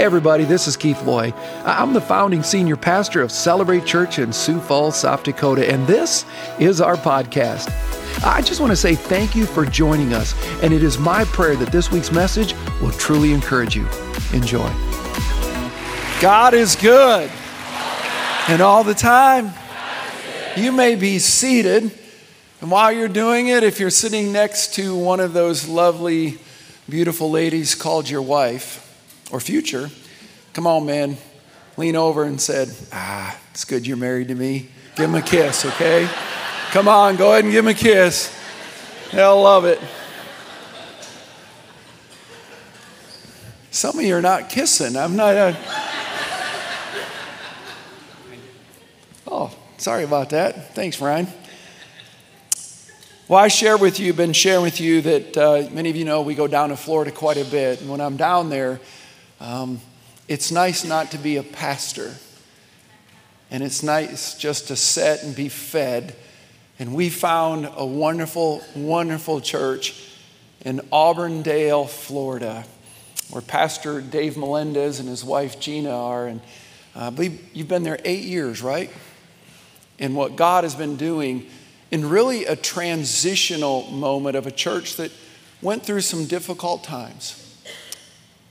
Everybody, this is Keith Loy. I'm the founding senior pastor of Celebrate Church in Sioux Falls, South Dakota, and this is our podcast. I just want to say thank you for joining us, and it is my prayer that this week's message will truly encourage you. Enjoy. God is good, and all the time. You may be seated, and while you're doing it, if you're sitting next to one of those lovely, beautiful ladies called your wife, or future, come on, man, lean over and said, Ah, it's good you're married to me. Give him a kiss, okay? Come on, go ahead and give him a kiss. They'll love it. Some of you are not kissing. I'm not. Uh... Oh, sorry about that. Thanks, Ryan. Well, I share with you, been sharing with you that uh, many of you know we go down to Florida quite a bit. And when I'm down there, um, it's nice not to be a pastor. And it's nice just to sit and be fed. And we found a wonderful, wonderful church in Auburndale, Florida, where Pastor Dave Melendez and his wife Gina are. And uh, I believe you've been there eight years, right? And what God has been doing in really a transitional moment of a church that went through some difficult times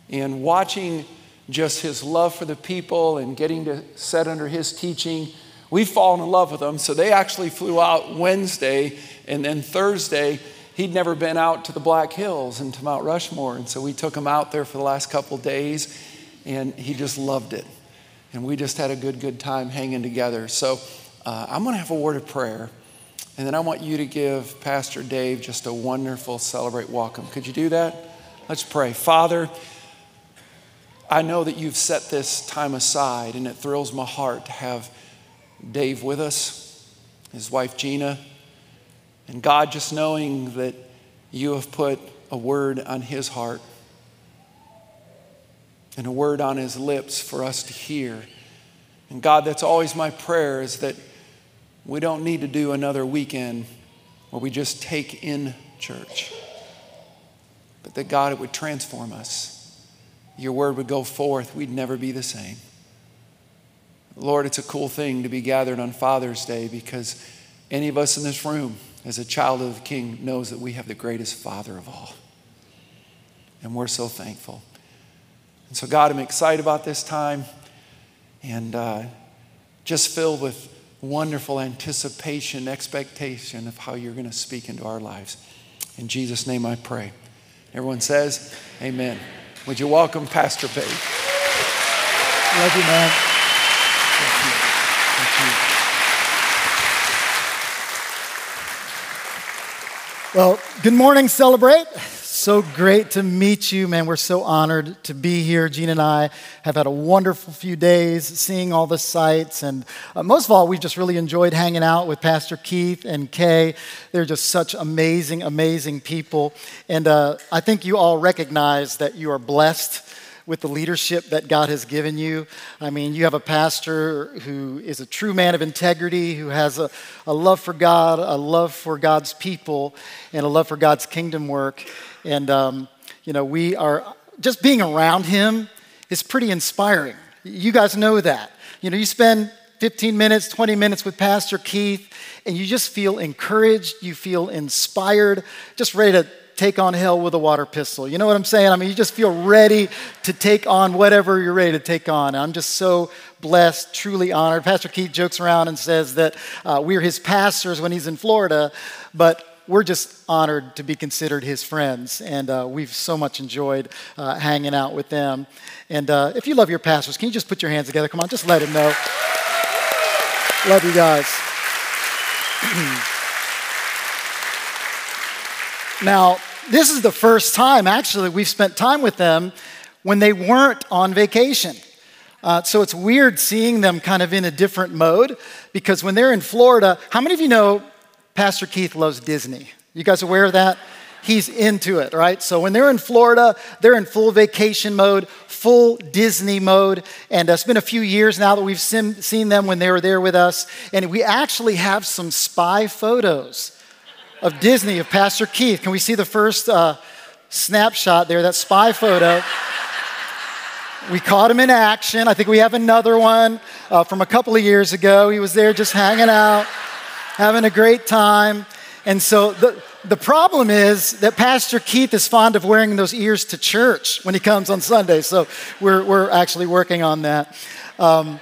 and watching just his love for the people and getting to set under his teaching, we've fallen in love with him. So they actually flew out Wednesday, and then Thursday, he'd never been out to the Black Hills and to Mount Rushmore. And so we took him out there for the last couple days, and he just loved it. And we just had a good, good time hanging together. So uh, I'm going to have a word of prayer. And then I want you to give Pastor Dave just a wonderful celebrate welcome. Could you do that? Let's pray. Father, I know that you've set this time aside, and it thrills my heart to have Dave with us, his wife Gina, and God just knowing that you have put a word on his heart and a word on his lips for us to hear. And God, that's always my prayer is that we don't need to do another weekend where we just take in church, but that God, it would transform us your word would go forth, we'd never be the same. Lord, it's a cool thing to be gathered on Father's Day because any of us in this room, as a child of the King, knows that we have the greatest Father of all. And we're so thankful. And so, God, I'm excited about this time and uh, just filled with wonderful anticipation, expectation of how you're going to speak into our lives. In Jesus' name I pray. Everyone says, Amen. Would you welcome Pastor Page? Love you, man. Thank you. Thank you. Well, good morning, Celebrate. So great to meet you, man. We're so honored to be here. Gene and I have had a wonderful few days seeing all the sights. And uh, most of all, we've just really enjoyed hanging out with Pastor Keith and Kay. They're just such amazing, amazing people. And uh, I think you all recognize that you are blessed with the leadership that God has given you. I mean, you have a pastor who is a true man of integrity, who has a, a love for God, a love for God's people, and a love for God's kingdom work. And, um, you know, we are just being around him is pretty inspiring. You guys know that. You know, you spend 15 minutes, 20 minutes with Pastor Keith, and you just feel encouraged, you feel inspired, just ready to take on hell with a water pistol. You know what I'm saying? I mean, you just feel ready to take on whatever you're ready to take on. I'm just so blessed, truly honored. Pastor Keith jokes around and says that uh, we're his pastors when he's in Florida, but we're just honored to be considered his friends, and uh, we've so much enjoyed uh, hanging out with them. And uh, if you love your pastors, can you just put your hands together? Come on, just let him know. love you guys. now, this is the first time, actually, we've spent time with them when they weren't on vacation. Uh, so it's weird seeing them kind of in a different mode because when they're in Florida, how many of you know Pastor Keith loves Disney? You guys aware of that? He's into it, right? So when they're in Florida, they're in full vacation mode, full Disney mode. And uh, it's been a few years now that we've seen them when they were there with us. And we actually have some spy photos of Disney, of Pastor Keith. Can we see the first uh, snapshot there, that spy photo? we caught him in action. I think we have another one uh, from a couple of years ago. He was there just hanging out, having a great time. And so the, the problem is that Pastor Keith is fond of wearing those ears to church when he comes on Sunday. So we're, we're actually working on that. Um,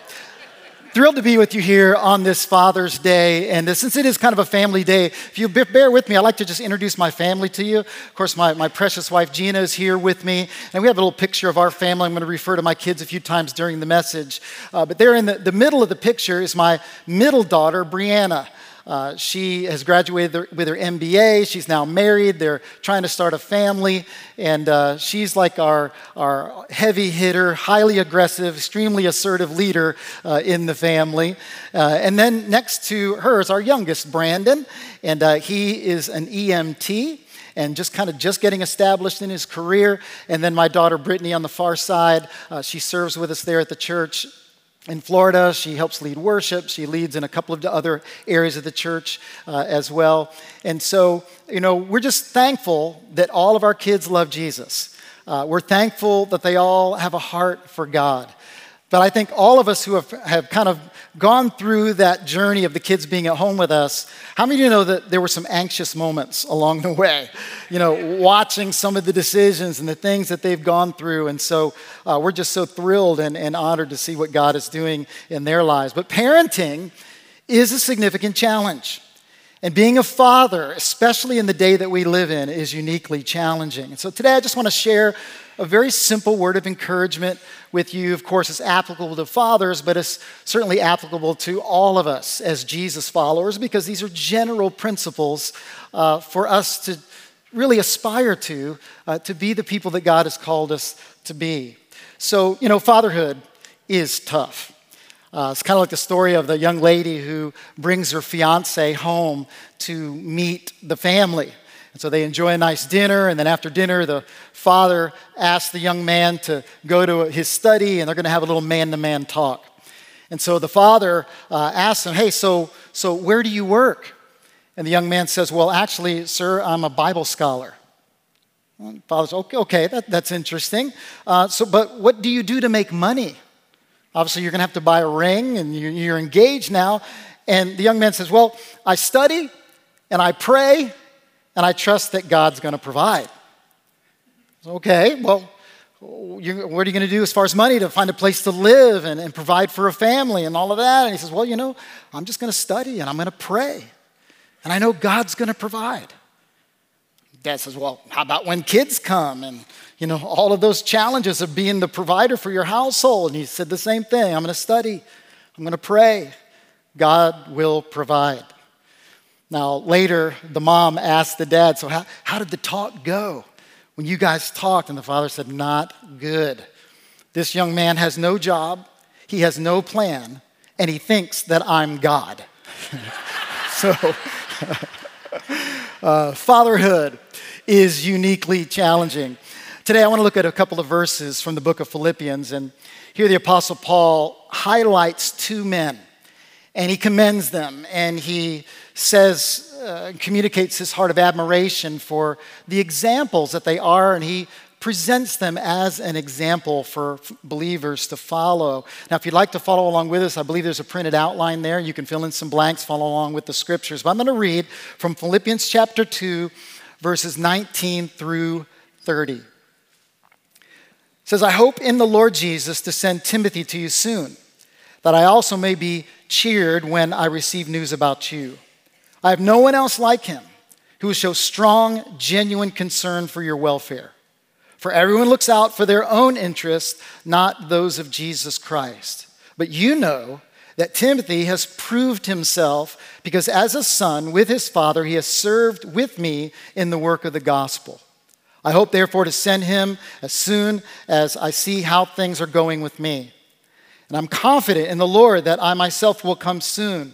thrilled to be with you here on this Father's Day. And since it is kind of a family day, if you bear with me, I'd like to just introduce my family to you. Of course, my, my precious wife Gina is here with me. And we have a little picture of our family. I'm going to refer to my kids a few times during the message. Uh, but there in the, the middle of the picture is my middle daughter, Brianna. Uh, she has graduated with her MBA. She's now married. They're trying to start a family. And uh, she's like our, our heavy hitter, highly aggressive, extremely assertive leader uh, in the family. Uh, and then next to her is our youngest, Brandon. And uh, he is an EMT and just kind of just getting established in his career. And then my daughter Brittany on the far side, uh, she serves with us there at the church in Florida. She helps lead worship. She leads in a couple of the other areas of the church uh, as well. And so, you know, we're just thankful that all of our kids love Jesus. Uh, we're thankful that they all have a heart for God. But I think all of us who have, have kind of gone through that journey of the kids being at home with us, how many of you know that there were some anxious moments along the way? You know, watching some of the decisions and the things that they've gone through. And so uh, we're just so thrilled and, and honored to see what God is doing in their lives. But parenting is a significant challenge. And being a father, especially in the day that we live in, is uniquely challenging. And so today I just want to share a very simple word of encouragement with you. Of course, it's applicable to fathers, but it's certainly applicable to all of us as Jesus followers because these are general principles uh, for us to really aspire to, uh, to be the people that God has called us to be. So, you know, fatherhood is tough. Uh, it's kind of like the story of the young lady who brings her fiance home to meet the family. And so they enjoy a nice dinner, and then after dinner, the father asks the young man to go to his study, and they're going to have a little man to man talk. And so the father uh, asks him, Hey, so, so where do you work? And the young man says, Well, actually, sir, I'm a Bible scholar. And says, Okay, okay that, that's interesting. Uh, so, but what do you do to make money? Obviously, you're going to have to buy a ring and you're engaged now. And the young man says, Well, I study and I pray and I trust that God's going to provide. Okay, well, what are you going to do as far as money to find a place to live and, and provide for a family and all of that? And he says, Well, you know, I'm just going to study and I'm going to pray. And I know God's going to provide. Dad says, Well, how about when kids come and you know, all of those challenges of being the provider for your household. And he said the same thing I'm going to study, I'm going to pray. God will provide. Now, later, the mom asked the dad, So, how, how did the talk go when you guys talked? And the father said, Not good. This young man has no job, he has no plan, and he thinks that I'm God. so, uh, fatherhood is uniquely challenging. Today, I want to look at a couple of verses from the book of Philippians. And here, the Apostle Paul highlights two men and he commends them and he says, uh, communicates his heart of admiration for the examples that they are, and he presents them as an example for believers to follow. Now, if you'd like to follow along with us, I believe there's a printed outline there. You can fill in some blanks, follow along with the scriptures. But I'm going to read from Philippians chapter 2, verses 19 through 30 says, I hope in the Lord Jesus to send Timothy to you soon, that I also may be cheered when I receive news about you. I have no one else like him who will show strong, genuine concern for your welfare. For everyone looks out for their own interests, not those of Jesus Christ. But you know that Timothy has proved himself because as a son with his father, he has served with me in the work of the gospel. I hope, therefore, to send him as soon as I see how things are going with me. And I'm confident in the Lord that I myself will come soon.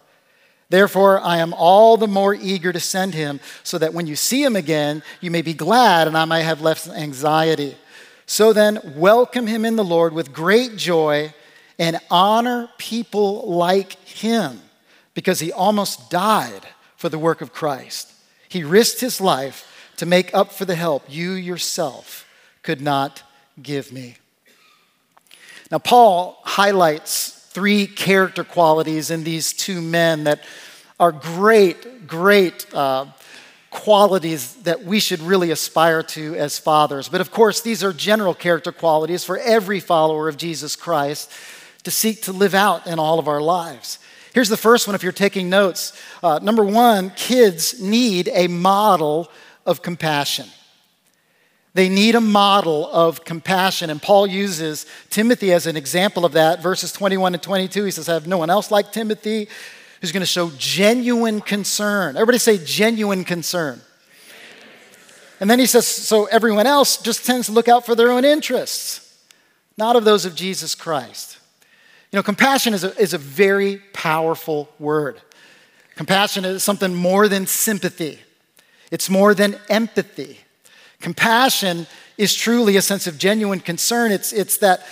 Therefore, I am all the more eager to send him, so that when you see him again, you may be glad, and I may have less anxiety. So then, welcome him in the Lord with great joy and honor people like him, because he almost died for the work of Christ. He risked his life to make up for the help you yourself could not give me. Now, Paul highlights three character qualities in these two men that are great, great uh, qualities that we should really aspire to as fathers. But of course, these are general character qualities for every follower of Jesus Christ to seek to live out in all of our lives. Here's the first one if you're taking notes. Uh, number one, kids need a model of compassion. They need a model of compassion. And Paul uses Timothy as an example of that. Verses 21 and 22, he says, I have no one else like Timothy who's going to show genuine concern. Everybody say genuine concern. And then he says, so everyone else just tends to look out for their own interests, not of those of Jesus Christ. You know, compassion is a, is a very powerful word. Compassion is something more than sympathy, it's more than empathy. Compassion is truly a sense of genuine concern. It's, it's that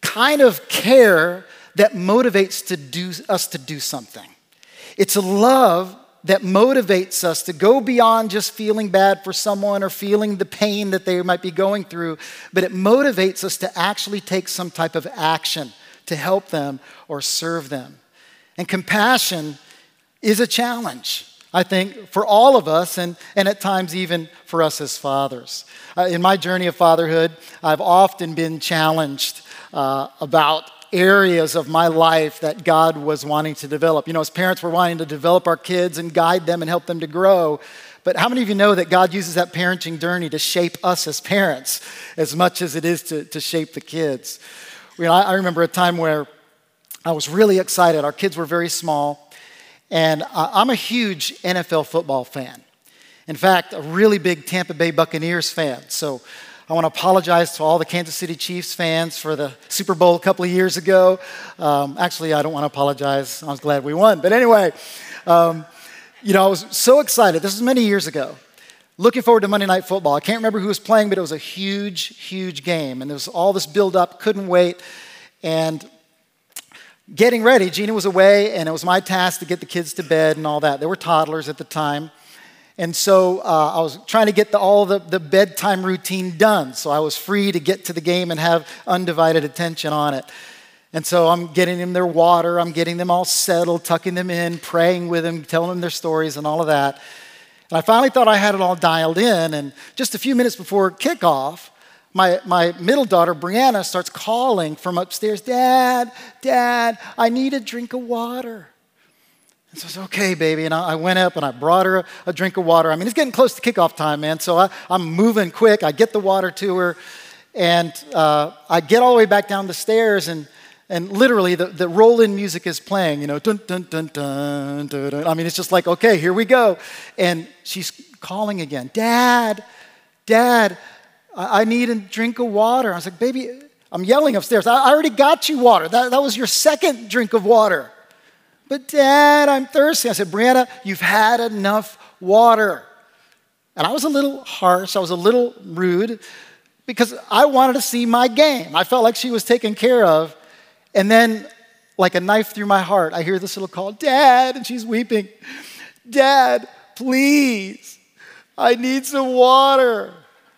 kind of care that motivates to do, us to do something. It's a love that motivates us to go beyond just feeling bad for someone or feeling the pain that they might be going through, but it motivates us to actually take some type of action to help them or serve them. And compassion is a challenge. I think, for all of us, and, and at times even for us as fathers. Uh, in my journey of fatherhood, I've often been challenged uh, about areas of my life that God was wanting to develop. You know, as parents, we're wanting to develop our kids and guide them and help them to grow. But how many of you know that God uses that parenting journey to shape us as parents as much as it is to, to shape the kids? You know, I, I remember a time where I was really excited. Our kids were very small. And I'm a huge NFL football fan. In fact, a really big Tampa Bay Buccaneers fan. So I want to apologize to all the Kansas City Chiefs fans for the Super Bowl a couple of years ago. Um, actually, I don't want to apologize. I was glad we won. But anyway, um, you know, I was so excited. This was many years ago. Looking forward to Monday Night Football. I can't remember who was playing, but it was a huge, huge game. And there was all this build up, couldn't wait. And getting ready, Gina was away, and it was my task to get the kids to bed and all that. They were toddlers at the time. And so uh, I was trying to get the, all the, the bedtime routine done. So I was free to get to the game and have undivided attention on it. And so I'm getting them their water, I'm getting them all settled, tucking them in, praying with them, telling them their stories and all of that. And I finally thought I had it all dialed in. And just a few minutes before kickoff, my, my middle daughter, Brianna, starts calling from upstairs Dad, Dad, I need a drink of water. And so I said, okay, baby. And I, I went up and I brought her a, a, drink of water. I mean, it's getting close to kickoff time, man. So I, am moving quick. I get the water to her. And uh, I get all the way back down the stairs, and, and literally the, the roll in music is playing, you know, dun, dun, dun, dun, dun, dun. I mean, it's just like, okay, here we go. And she's calling again Dad, Dad, I need a drink of water. I was like, baby, I'm yelling upstairs. I already got you water. That, that was your second drink of water. But dad, I'm thirsty. I said, Brianna, you've had enough water. And I was a little harsh. I was a little rude because I wanted to see my game. I felt like she was taken care of. And then, like a knife through my heart, I hear this little call, Dad, and she's weeping. Dad, please, I need some water.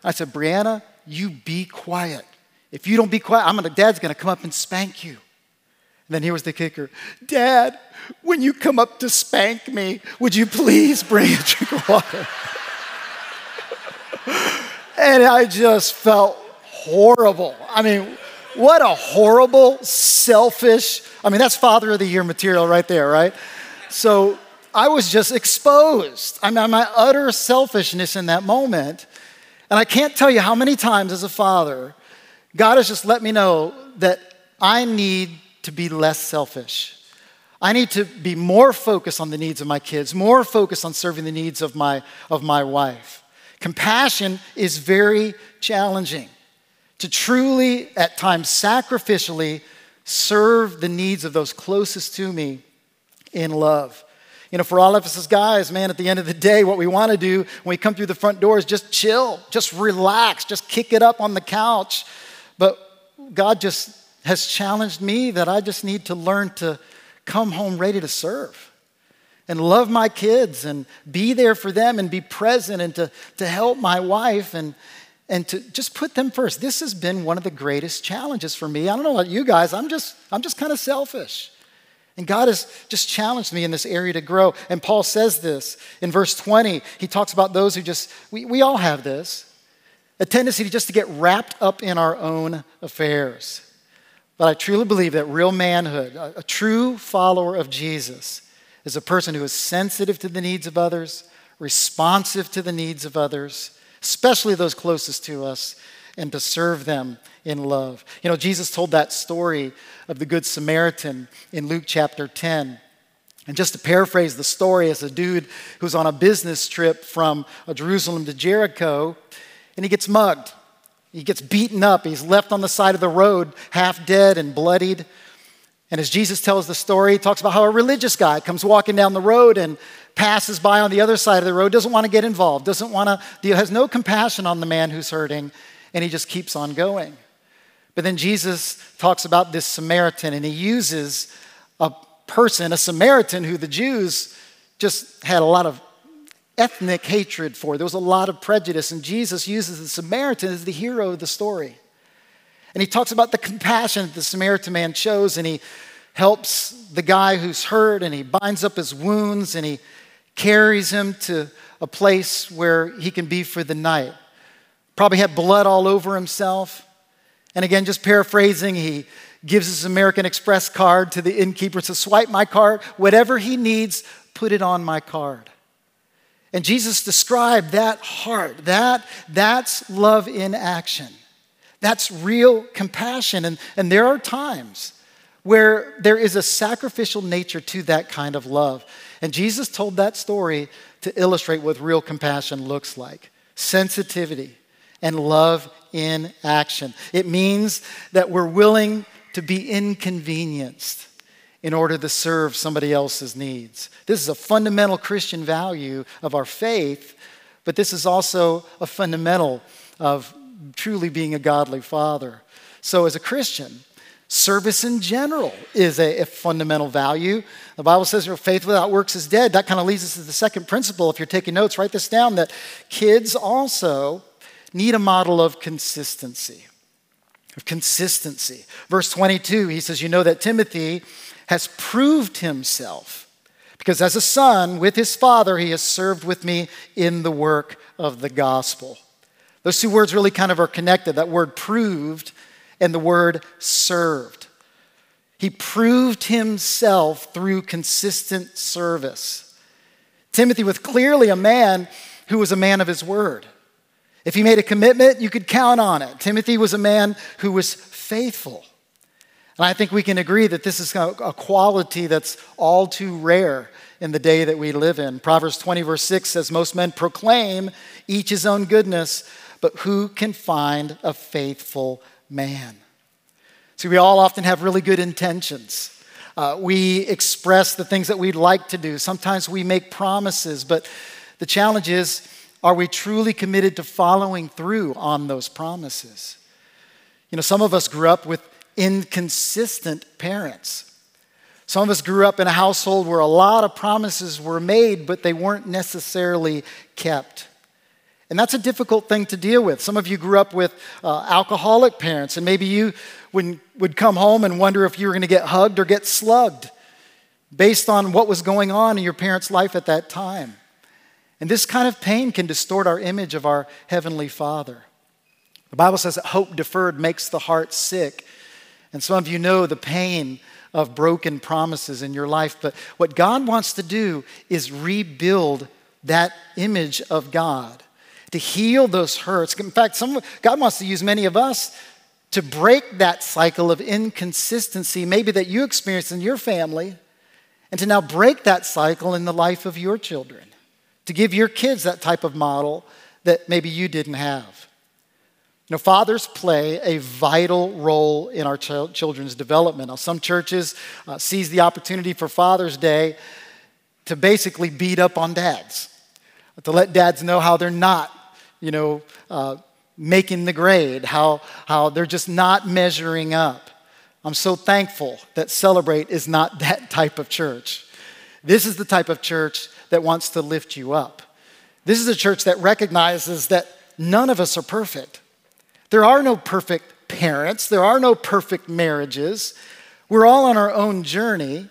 I said, Brianna, you be quiet. If you don't be quiet, I'm gonna, Dad's gonna come up and spank you. And then here was the kicker Dad, when you come up to spank me, would you please bring a drink of water? and I just felt horrible. I mean, what a horrible, selfish, I mean, that's Father of the Year material right there, right? So I was just exposed. I mean, my utter selfishness in that moment. And I can't tell you how many times as a father, God has just let me know that I need to be less selfish. I need to be more focused on the needs of my kids, more focused on serving the needs of my, of my wife. Compassion is very challenging. to truly, at times sacrificially, serve the needs of those closest to me in love. You know, for all of us as guys, man, at the end of the day, what we want to do when we come through the front door is just chill, just relax, just kick it up on the couch. But God just has challenged me that I just need to learn to come home ready to serve and love my kids and be there for them and be present and to, to help my wife and, and to just put them first. This has been one of the greatest challenges for me. I don't know about you guys, I'm just, I'm just kind of selfish. And God has just challenged me in this area to grow. And Paul says this in verse 20. He talks about those who just, we, we all have this, a tendency to just to get wrapped up in our own affairs. But I truly believe that real manhood, a, a true follower of Jesus, is a person who is sensitive to the needs of others, responsive to the needs of others, especially those closest to us, and to serve them in love. You know, Jesus told that story of the Good Samaritan in Luke chapter 10. And just to paraphrase the story, as a dude who's on a business trip from uh, Jerusalem to Jericho, and he gets mugged. He gets beaten up. He's left on the side of the road, half dead and bloodied. And as Jesus tells the story, he talks about how a religious guy comes walking down the road and passes by on the other side of the road, doesn't want to get involved, doesn't want to, has no compassion on the man who's hurting, and he just keeps on going. But then Jesus talks about this Samaritan, and he uses a person, a Samaritan, who the Jews just had a lot of ethnic hatred for. There was a lot of prejudice, and Jesus uses the Samaritan as the hero of the story. And he talks about the compassion that the Samaritan man shows, and he helps the guy who's hurt, and he binds up his wounds, and he carries him to a place where he can be for the night. Probably had blood all over himself. And again, just paraphrasing, he gives his American Express card to the innkeeper to swipe my card. Whatever he needs, put it on my card. And Jesus described that heart. That, that's love in action. That's real compassion. And, and there are times where there is a sacrificial nature to that kind of love. And Jesus told that story to illustrate what real compassion looks like sensitivity and love in action. It means that we're willing to be inconvenienced in order to serve somebody else's needs. This is a fundamental Christian value of our faith, but this is also a fundamental of truly being a godly father. So, as a Christian, service in general is a, a fundamental value. The Bible says your faith without works is dead. That kind of leads us to the second principle. If you're taking notes, write this down that kids also need a model of consistency. Of consistency. Verse 22, he says, You know that Timothy has proved himself because as a son with his father, he has served with me in the work of the gospel. Those two words really kind of are connected that word proved and the word served. He proved himself through consistent service. Timothy was clearly a man who was a man of his word. If he made a commitment, you could count on it. Timothy was a man who was faithful. And I think we can agree that this is a quality that's all too rare in the day that we live in. Proverbs 20, verse 6 says, Most men proclaim each his own goodness, but who can find a faithful man? See, we all often have really good intentions. Uh, we express the things that we'd like to do. Sometimes we make promises, but the challenge is are we truly committed to following through on those promises? You know, some of us grew up with inconsistent parents. Some of us grew up in a household where a lot of promises were made, but they weren't necessarily kept. And that's a difficult thing to deal with. Some of you grew up with uh, alcoholic parents, and maybe you would, would come home and wonder if you were going to get hugged or get slugged based on what was going on in your parents' life at that time. And this kind of pain can distort our image of our Heavenly Father. The Bible says that hope deferred makes the heart sick. And some of you know the pain of broken promises in your life. But what God wants to do is rebuild that image of God, to heal those hurts. In fact, some, God wants to use many of us to break that cycle of inconsistency, maybe that you experienced in your family, and to now break that cycle in the life of your children to give your kids that type of model that maybe you didn't have. You know, fathers play a vital role in our ch- children's development. Now, some churches uh, seize the opportunity for Father's Day to basically beat up on dads, to let dads know how they're not, you know, uh, making the grade, how, how they're just not measuring up. I'm so thankful that Celebrate is not that type of church. This is the type of church that wants to lift you up. This is a church that recognizes that none of us are perfect. There are no perfect parents, there are no perfect marriages. We're all on our own journey,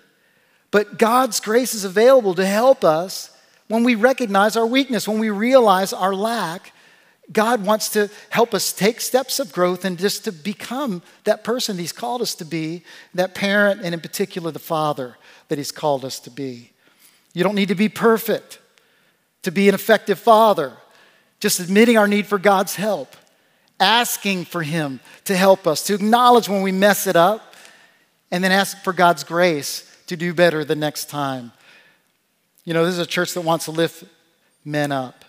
but God's grace is available to help us when we recognize our weakness, when we realize our lack. God wants to help us take steps of growth and just to become that person He's called us to be, that parent, and in particular, the father that He's called us to be. You don't need to be perfect to be an effective father, just admitting our need for God's help asking for Him to help us, to acknowledge when we mess it up, and then ask for God's grace to do better the next time. You know, this is a church that wants to lift men up.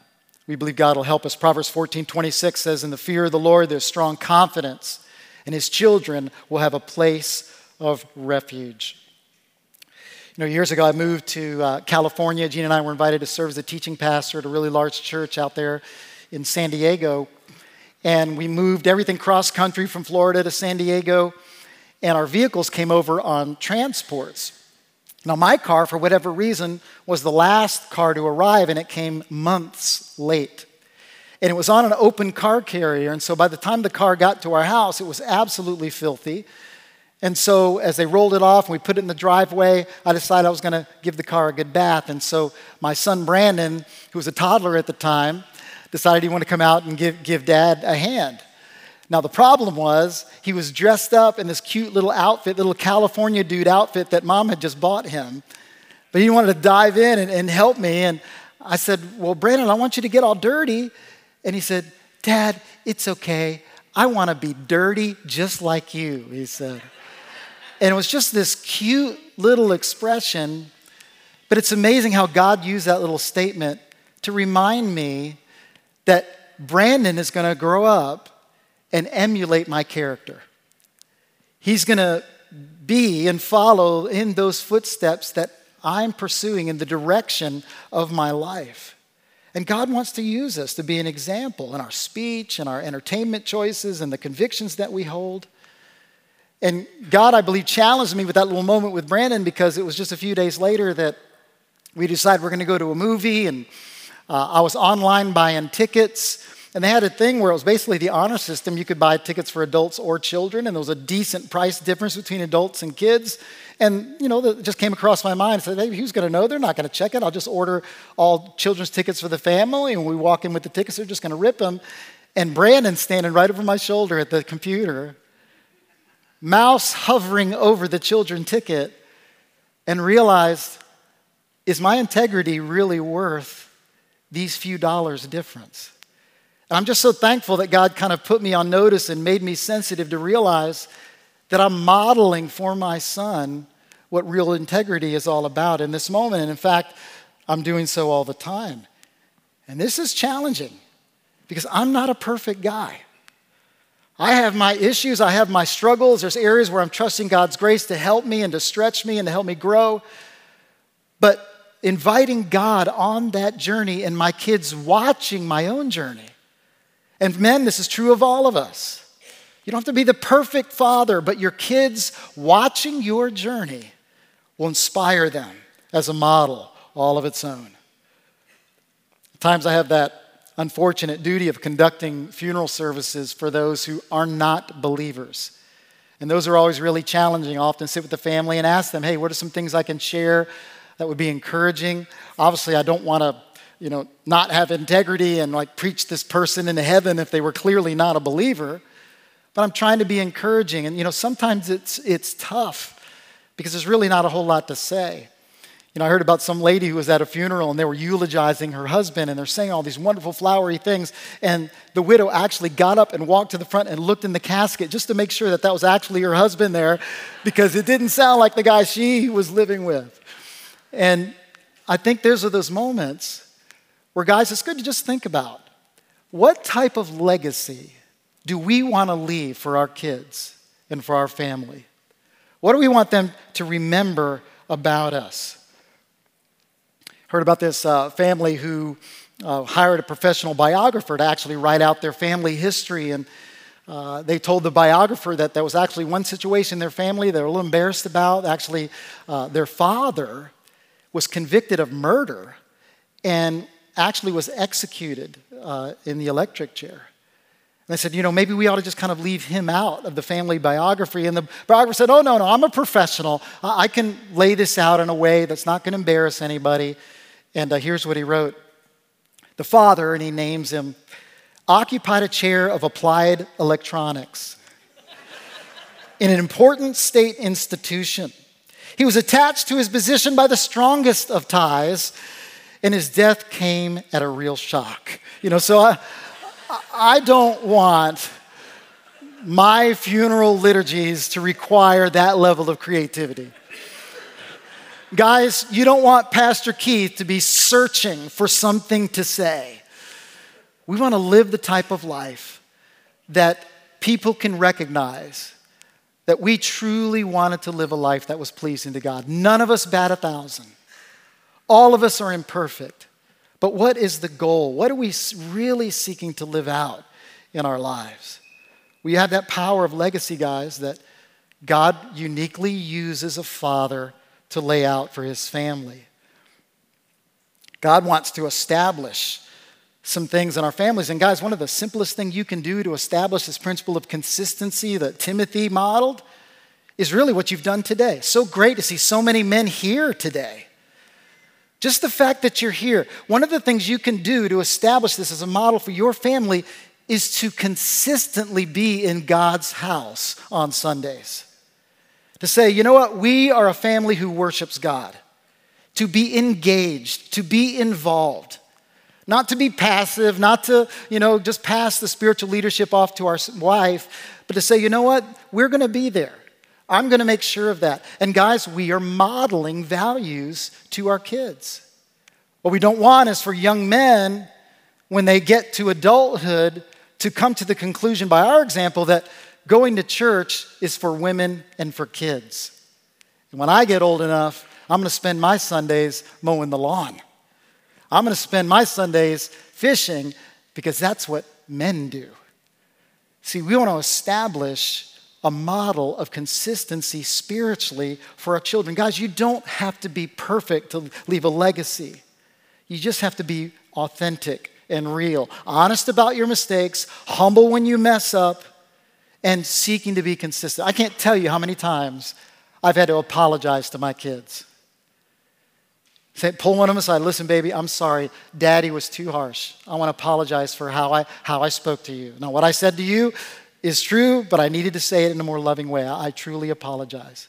We believe God will help us. Proverbs 14 26 says, In the fear of the Lord, there's strong confidence, and his children will have a place of refuge. You know, years ago, I moved to uh, California. Gene and I were invited to serve as a teaching pastor at a really large church out there in San Diego and we moved everything cross country from Florida to San Diego, and our vehicles came over on transports. Now, my car, for whatever reason, was the last car to arrive, and it came months late. And it was on an open car carrier, and so by the time the car got to our house, it was absolutely filthy. And so, as they rolled it off and we put it in the driveway, I decided I was going to give the car a good bath. And so, my son Brandon, who was a toddler at the time, decided he wanted to come out and give, give dad a hand. Now, the problem was he was dressed up in this cute little outfit, little California dude outfit that mom had just bought him. But he wanted to dive in and, and help me. And I said, Well, Brandon, I want you to get all dirty. And he said, Dad, it's okay. I want to be dirty just like you, he said. And it was just this cute little expression. But it's amazing how God used that little statement to remind me that Brandon is going to grow up and emulate my character. He's going to be and follow in those footsteps that I'm pursuing in the direction of my life. And God wants to use us to be an example in our speech and our entertainment choices and the convictions that we hold. And God, I believe, challenged me with that little moment with Brandon because it was just a few days later that we decided we're going to go to a movie and uh, I was online buying tickets, and they had a thing where it was basically the honor system. You could buy tickets for adults or children, and there was a decent price difference between adults and kids. And, you know, that just came across my mind. I said, hey, who's going to know? They're not going to check it. I'll just order all children's tickets for the family. And when we walk in with the tickets, they're just going to rip them. And Brandon's standing right over my shoulder at the computer, mouse hovering over the children ticket, and realized, is my integrity really worth these few dollars difference. And I'm just so thankful that God kind of put me on notice and made me sensitive to realize that I'm modeling for my son what real integrity is all about in this moment. And in fact, I'm doing so all the time. And this is challenging because I'm not a perfect guy. I have my issues, I have my struggles. There's areas where I'm trusting God's grace to help me and to stretch me and to help me grow. But inviting God on that journey and my kids watching my own journey. And men, this is true of all of us. You don't have to be the perfect father, but your kids watching your journey will inspire them as a model all of its own. At times I have that unfortunate duty of conducting funeral services for those who are not believers. And those are always really challenging. I often sit with the family and ask them, hey, what are some things I can share that would be encouraging. Obviously, I don't want to, you know, not have integrity and like preach this person into heaven if they were clearly not a believer. But I'm trying to be encouraging. And, you know, sometimes it's, it's tough because there's really not a whole lot to say. You know, I heard about some lady who was at a funeral and they were eulogizing her husband and they're saying all these wonderful flowery things. And the widow actually got up and walked to the front and looked in the casket just to make sure that that was actually her husband there because it didn't sound like the guy she was living with. And I think those are those moments where, guys, it's good to just think about what type of legacy do we want to leave for our kids and for our family? What do we want them to remember about us? Heard about this uh, family who uh, hired a professional biographer to actually write out their family history. And uh, they told the biographer that there was actually one situation in their family they were a little embarrassed about. Actually, uh, their father was convicted of murder and actually was executed uh, in the electric chair. And I said, you know, maybe we ought to just kind of leave him out of the family biography. And the biographer said, oh, no, no, I'm a professional. I can lay this out in a way that's not going to embarrass anybody. And uh, here's what he wrote The father, and he names him, occupied a chair of applied electronics in an important state institution. He was attached to his position by the strongest of ties, and his death came at a real shock. You know, so I. I don't want my funeral liturgies to require that level of creativity. Guys, you don't want Pastor Keith to be searching for something to say. We want to live the type of life that people can recognize that we truly wanted to live a life that was pleasing to God. None of us bat a thousand. All of us are imperfect. But what is the goal? What are we really seeking to live out in our lives? We have that power of legacy, guys, that God uniquely uses a father to lay out for his family. God wants to establish some things in our families. And, guys, one of the simplest things you can do to establish this principle of consistency that Timothy modeled is really what you've done today. So great to see so many men here today just the fact that you're here. One of the things you can do to establish this as a model for your family is to consistently be in God's house on Sundays. To say, you know what, we are a family who worships God. To be engaged, to be involved. Not to be passive, not to, you know, just pass the spiritual leadership off to our wife, but to say, you know what, we're going to be there. I'm going to make sure of that. And guys, we are modeling values to our kids. What we don't want is for young men, when they get to adulthood, to come to the conclusion by our example that going to church is for women and for kids. And when I get old enough, I'm going to spend my Sundays mowing the lawn. I'm going to spend my Sundays fishing because that's what men do. See, we want to establish a model of consistency spiritually for our children. Guys, you don't have to be perfect to leave a legacy. You just have to be authentic and real, honest about your mistakes, humble when you mess up, and seeking to be consistent. I can't tell you how many times I've had to apologize to my kids. Say, pull one of them aside. Listen, baby, I'm sorry. Daddy was too harsh. I want to apologize for how I, how I spoke to you. Now, what I said to you, is true, but I needed to say it in a more loving way. I, I truly apologize.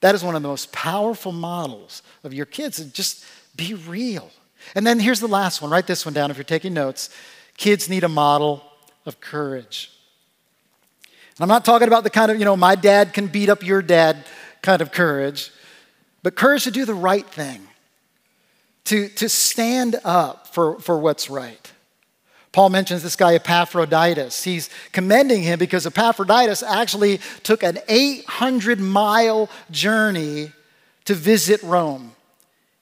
That is one of the most powerful models of your kids. Just be real. And then here's the last one. Write this one down if you're taking notes. Kids need a model of courage. And I'm not talking about the kind of, you know, my dad can beat up your dad kind of courage, but courage to do the right thing, to, to stand up for, for what's right. Paul mentions this guy Epaphroditus. He's commending him because Epaphroditus actually took an 800 mile journey to visit Rome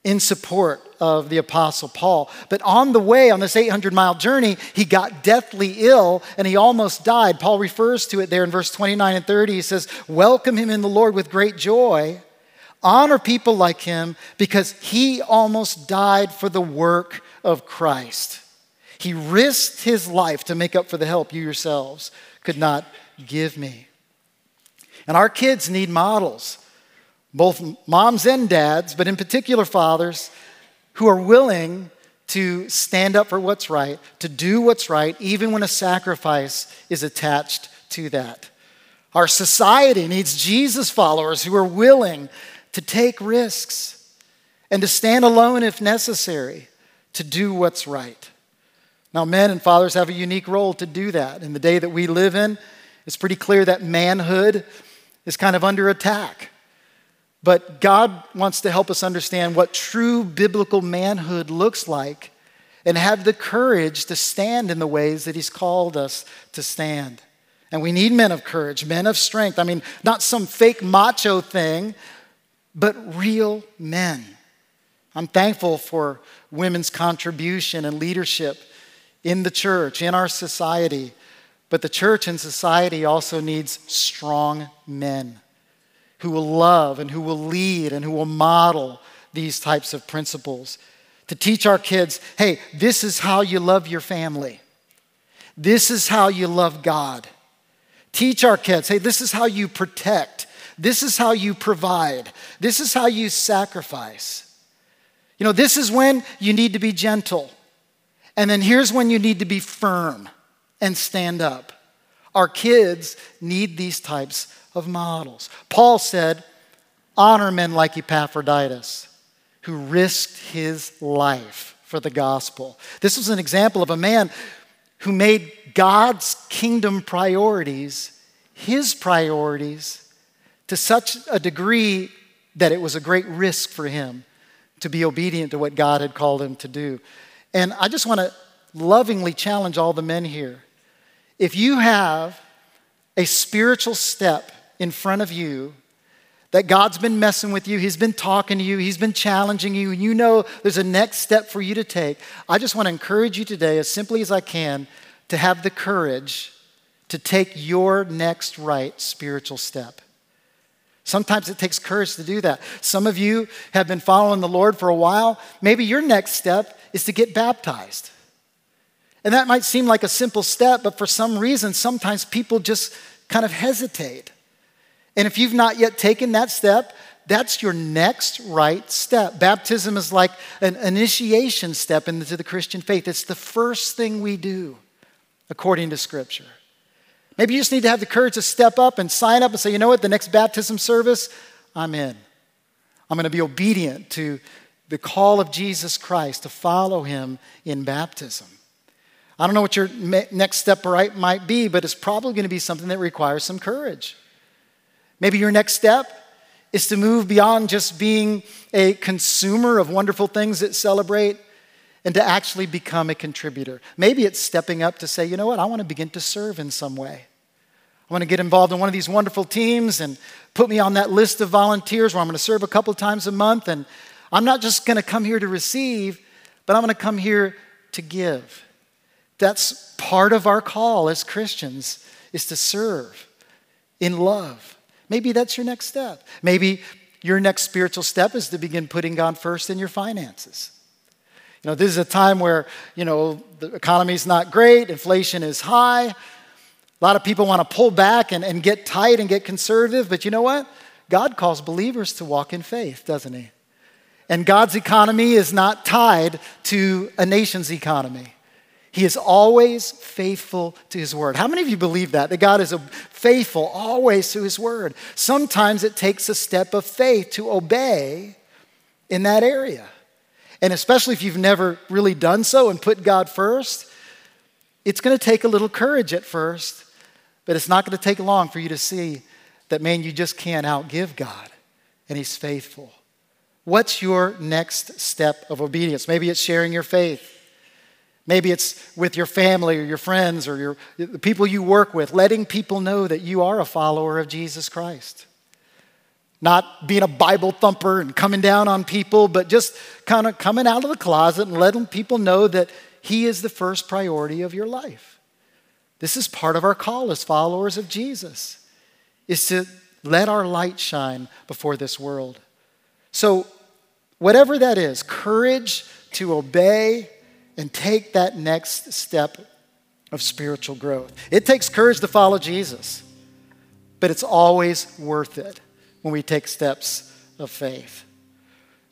in support of the Apostle Paul. But on the way, on this 800 mile journey, he got deathly ill and he almost died. Paul refers to it there in verse 29 and 30. He says, Welcome him in the Lord with great joy. Honor people like him because he almost died for the work of Christ. He risked his life to make up for the help you yourselves could not give me. And our kids need models, both moms and dads, but in particular fathers, who are willing to stand up for what's right, to do what's right, even when a sacrifice is attached to that. Our society needs Jesus followers who are willing to take risks and to stand alone if necessary to do what's right. Now, men and fathers have a unique role to do that. In the day that we live in, it's pretty clear that manhood is kind of under attack. But God wants to help us understand what true biblical manhood looks like and have the courage to stand in the ways that He's called us to stand. And we need men of courage, men of strength. I mean, not some fake macho thing, but real men. I'm thankful for women's contribution and leadership in the church, in our society. But the church and society also needs strong men who will love and who will lead and who will model these types of principles. To teach our kids hey, this is how you love your family, this is how you love God. Teach our kids hey, this is how you protect, this is how you provide, this is how you sacrifice. You know, this is when you need to be gentle. And then here's when you need to be firm and stand up. Our kids need these types of models. Paul said, Honor men like Epaphroditus, who risked his life for the gospel. This was an example of a man who made God's kingdom priorities his priorities to such a degree that it was a great risk for him to be obedient to what God had called him to do. And I just want to lovingly challenge all the men here. If you have a spiritual step in front of you that God's been messing with you, He's been talking to you, He's been challenging you, and you know there's a next step for you to take, I just want to encourage you today, as simply as I can, to have the courage to take your next right spiritual step. Sometimes it takes courage to do that. Some of you have been following the Lord for a while. Maybe your next step is to get baptized. And that might seem like a simple step, but for some reason, sometimes people just kind of hesitate. And if you've not yet taken that step, that's your next right step. Baptism is like an initiation step into the Christian faith. It's the first thing we do according to Scripture. Maybe you just need to have the courage to step up and sign up and say, you know what, the next baptism service, I'm in. I'm going to be obedient to the call of Jesus Christ to follow him in baptism. I don't know what your next step right might be, but it's probably going to be something that requires some courage. Maybe your next step is to move beyond just being a consumer of wonderful things that celebrate and to actually become a contributor. Maybe it's stepping up to say, you know what, I want to begin to serve in some way. I want to get involved in one of these wonderful teams and put me on that list of volunteers where I'm going to serve a couple times a month. And I'm not just going to come here to receive, but I'm going to come here to give. That's part of our call as Christians is to serve in love. Maybe that's your next step. Maybe your next spiritual step is to begin putting God first in your finances. You know, this is a time where, you know, the economy's not great, inflation is high. A lot of people want to pull back and, and get tight and get conservative, but you know what? God calls believers to walk in faith, doesn't He? And God's economy is not tied to a nation's economy. He is always faithful to His word. How many of you believe that? That God is faithful always to His word. Sometimes it takes a step of faith to obey in that area. And especially if you've never really done so and put God first, it's going to take a little courage at first, but it's not going to take long for you to see that, man, you just can't outgive God, and He's faithful. What's your next step of obedience? Maybe it's sharing your faith. Maybe it's with your family or your friends or your, the people you work with, letting people know that you are a follower of Jesus Christ not being a Bible thumper and coming down on people, but just kind of coming out of the closet and letting people know that He is the first priority of your life. This is part of our call as followers of Jesus, is to let our light shine before this world. So, whatever that is, courage to obey and take that next step of spiritual growth. It takes courage to follow Jesus, but it's always worth it when we take steps of faith.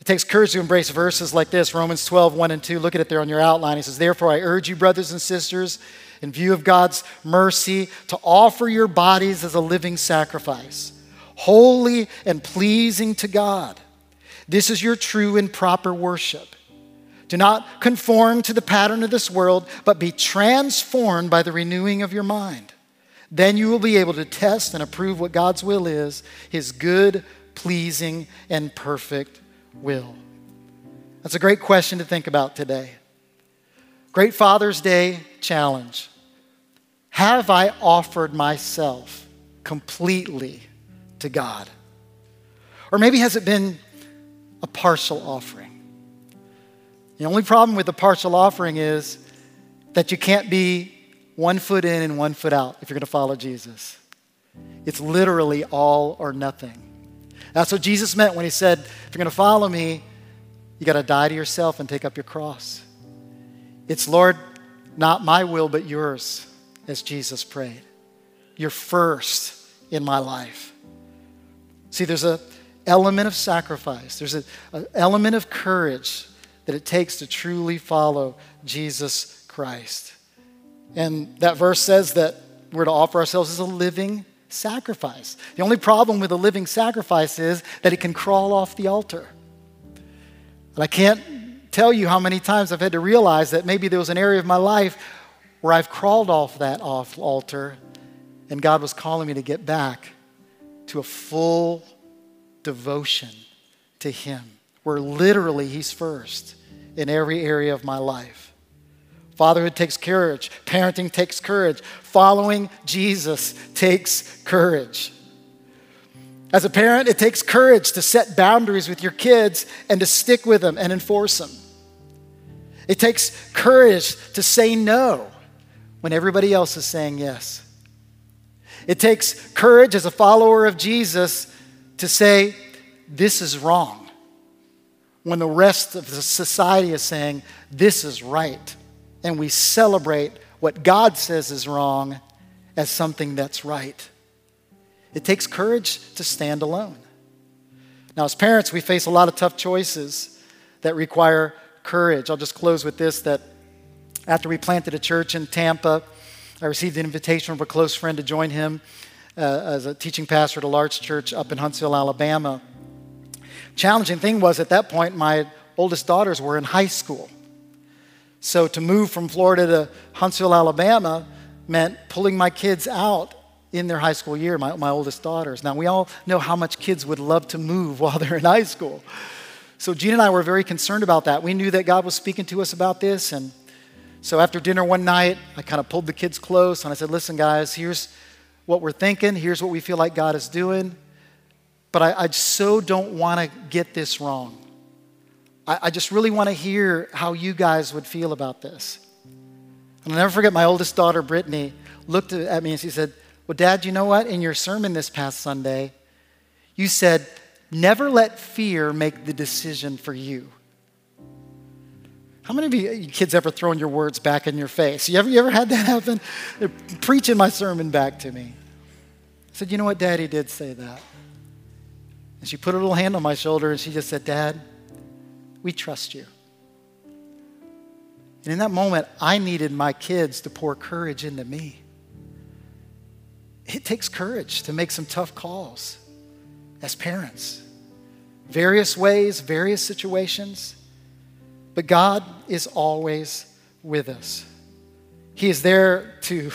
It takes courage to embrace verses like this Romans 12, 1 and 2. Look at it there on your outline. He says, Therefore, I urge you, brothers and sisters, in view of God's mercy, to offer your bodies as a living sacrifice, holy and pleasing to God. This is your true and proper worship. Do not conform to the pattern of this world, but be transformed by the renewing of your mind. Then you will be able to test and approve what God's will is his good, pleasing, and perfect will. That's a great question to think about today. Great Father's Day challenge. Have I offered myself completely to God? Or maybe has it been a partial offering? The only problem with the partial offering is that you can't be one foot in and one foot out if you're going to follow Jesus. It's literally all or nothing. That's what Jesus meant when he said, if you're going to follow me, you got to die to yourself and take up your cross. It's, Lord, not my will, but yours, as Jesus prayed. You're first in my life. See, there's an element of sacrifice, there's an element of courage that it takes to truly follow Jesus Christ. And that verse says that we're to offer ourselves as a living sacrifice. The only problem with a living sacrifice is that it can crawl off the altar. And I can't tell you how many times I've had to realize that maybe there was an area of my life where I've crawled off that off altar and God was calling me to get back to a full devotion to Him, where literally He's first in every area of my life. Fatherhood takes courage. Parenting takes courage. Following Jesus takes courage. As a parent, it takes courage to set boundaries with your kids and to stick with them and enforce them. It takes courage to say no when everybody else is saying yes. It takes courage as a follower of Jesus to say, This is wrong, when the rest of the society is saying, This is right and we celebrate what God says is wrong as something that's right. It takes courage to stand alone. Now, as parents, we face a lot of tough choices that require courage. I'll just close with this that after we planted a church in Tampa, I received an invitation from a close friend to join him uh, as a teaching pastor at a large church up in Huntsville, Alabama. Challenging thing was at that point, my oldest daughters were in high school. So to move from Florida to Huntsville, Alabama meant pulling my kids out in their high school year, my, my oldest daughters. Now, we all know how much kids would love to move while they're in high school. So, Gina and I were very concerned about that. We knew that God was speaking to us about this. And so, after dinner one night, I kind of pulled the kids close and I said, Listen, guys, here's what we're thinking. Here's what we feel like God is doing. But I, I so don't want to get this wrong. I, I just really want to hear how you guys would feel about this. And I'll never forget my oldest daughter, Brittany, looked at me and she said, Well, Dad, you know what? In your sermon this past Sunday, you said, Never let fear make the decision for you. How many of you, you kids ever thrown your words back in your face? You ever, you ever had that happen? They're preaching my sermon back to me. I said, You know what? Daddy did say that. And she put a little hand on my shoulder and she just said, Dad, we trust you. And in that moment, I needed my kids to pour courage into me. It takes courage to make some tough calls as parents. Various ways, various situations. But God is always with us. He is there to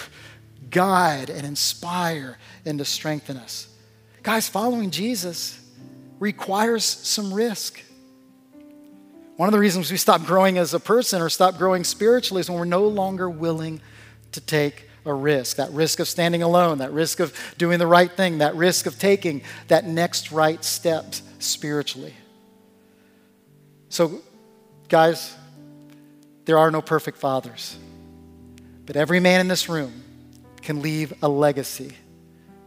guide and inspire and to strengthen us. Guys, following Jesus requires some risk. One of the reasons we stop growing as a person or stop growing spiritually is when we're no longer willing to take a risk that risk of standing alone, that risk of doing the right thing, that risk of taking that next right step spiritually. So, guys, there are no perfect fathers, but every man in this room can leave a legacy.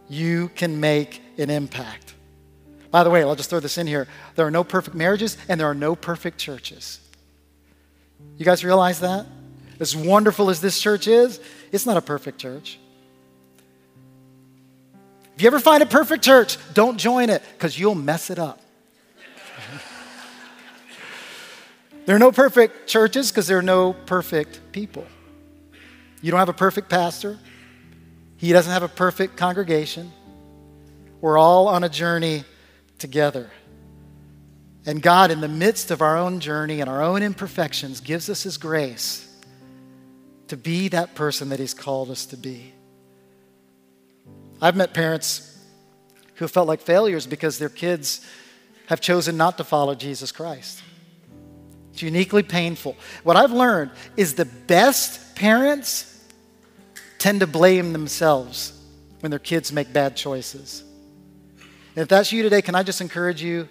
You can make an impact. By the way, I'll just throw this in here. There are no perfect marriages and there are no perfect churches. You guys realize that? As wonderful as this church is, it's not a perfect church. If you ever find a perfect church, don't join it because you'll mess it up. there are no perfect churches because there are no perfect people. You don't have a perfect pastor, he doesn't have a perfect congregation. We're all on a journey together. And God, in the midst of our own journey and our own imperfections, gives us His grace to be that person that He's called us to be. I've met parents who felt like failures because their kids have chosen not to follow Jesus Christ. It's uniquely painful. What I've learned is the best parents tend to blame themselves when their kids make bad choices. And if that's you today, can I just encourage you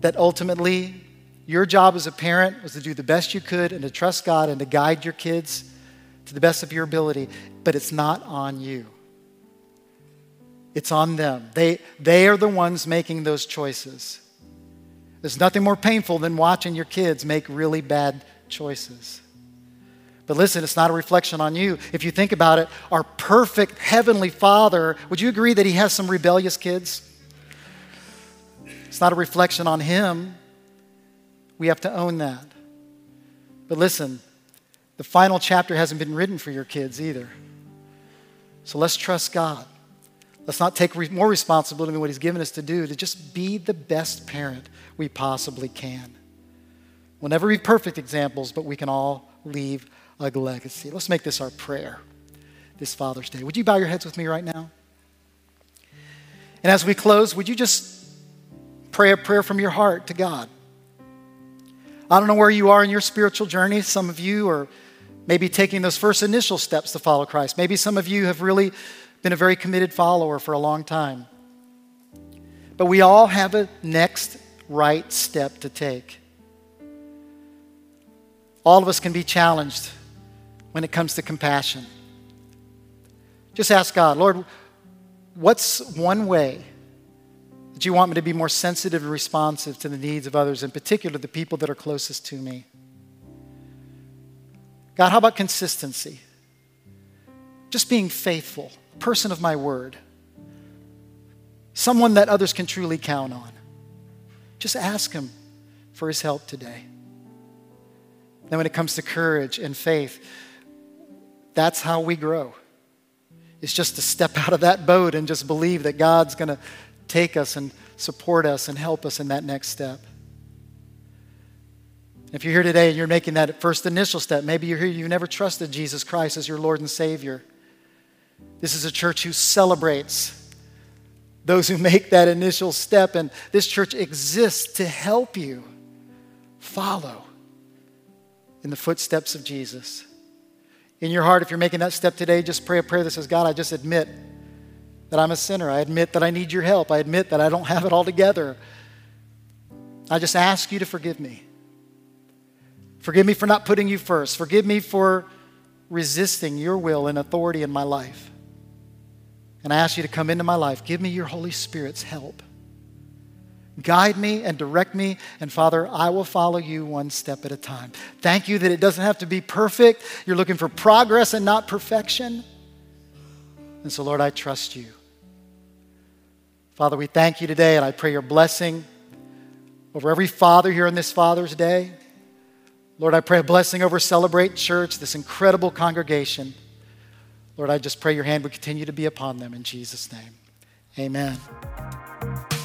that ultimately your job as a parent was to do the best you could and to trust God and to guide your kids to the best of your ability, but it's not on you. It's on them. They, they are the ones making those choices. There's nothing more painful than watching your kids make really bad choices. But listen, it's not a reflection on you. If you think about it, our perfect heavenly Father, would you agree that He has some rebellious kids? It's not a reflection on Him. We have to own that. But listen, the final chapter hasn't been written for your kids either. So let's trust God. Let's not take re- more responsibility than what He's given us to do, to just be the best parent we possibly can. We'll never be perfect examples, but we can all leave a legacy. Let's make this our prayer this Father's Day. Would you bow your heads with me right now? And as we close, would you just pray a prayer from your heart to God? I don't know where you are in your spiritual journey. Some of you are maybe taking those first initial steps to follow Christ. Maybe some of you have really been a very committed follower for a long time. But we all have a next right step to take. All of us can be challenged when it comes to compassion. Just ask God, Lord, what's one way that you want me to be more sensitive and responsive to the needs of others, in particular the people that are closest to me? God, how about consistency? Just being faithful, person of my word, someone that others can truly count on. Just ask Him for His help today. Then, when it comes to courage and faith, that's how we grow. It's just to step out of that boat and just believe that God's going to take us and support us and help us in that next step. If you're here today and you're making that first initial step, maybe you're here, you've never trusted Jesus Christ as your Lord and Savior. This is a church who celebrates those who make that initial step, and this church exists to help you follow in the footsteps of Jesus. In your heart, if you're making that step today, just pray a prayer that says, God, I just admit that I'm a sinner. I admit that I need your help. I admit that I don't have it all together. I just ask you to forgive me. Forgive me for not putting you first. Forgive me for resisting your will and authority in my life. And I ask you to come into my life. Give me your Holy Spirit's help. Guide me and direct me. And Father, I will follow you one step at a time. Thank you that it doesn't have to be perfect. You're looking for progress and not perfection. And so, Lord, I trust you. Father, we thank you today, and I pray your blessing over every father here on this Father's Day. Lord, I pray a blessing over Celebrate Church, this incredible congregation. Lord, I just pray your hand would continue to be upon them in Jesus' name. Amen.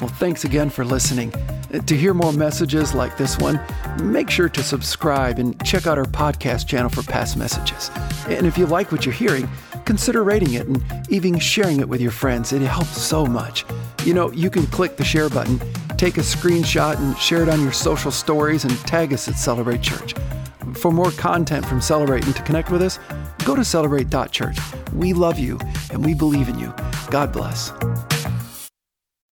Well, thanks again for listening. Uh, to hear more messages like this one, make sure to subscribe and check out our podcast channel for past messages. And if you like what you're hearing, consider rating it and even sharing it with your friends. It helps so much. You know, you can click the share button take a screenshot and share it on your social stories and tag us at Celebrate Church. For more content from Celebrate and to connect with us, go to celebrate.church. We love you and we believe in you. God bless.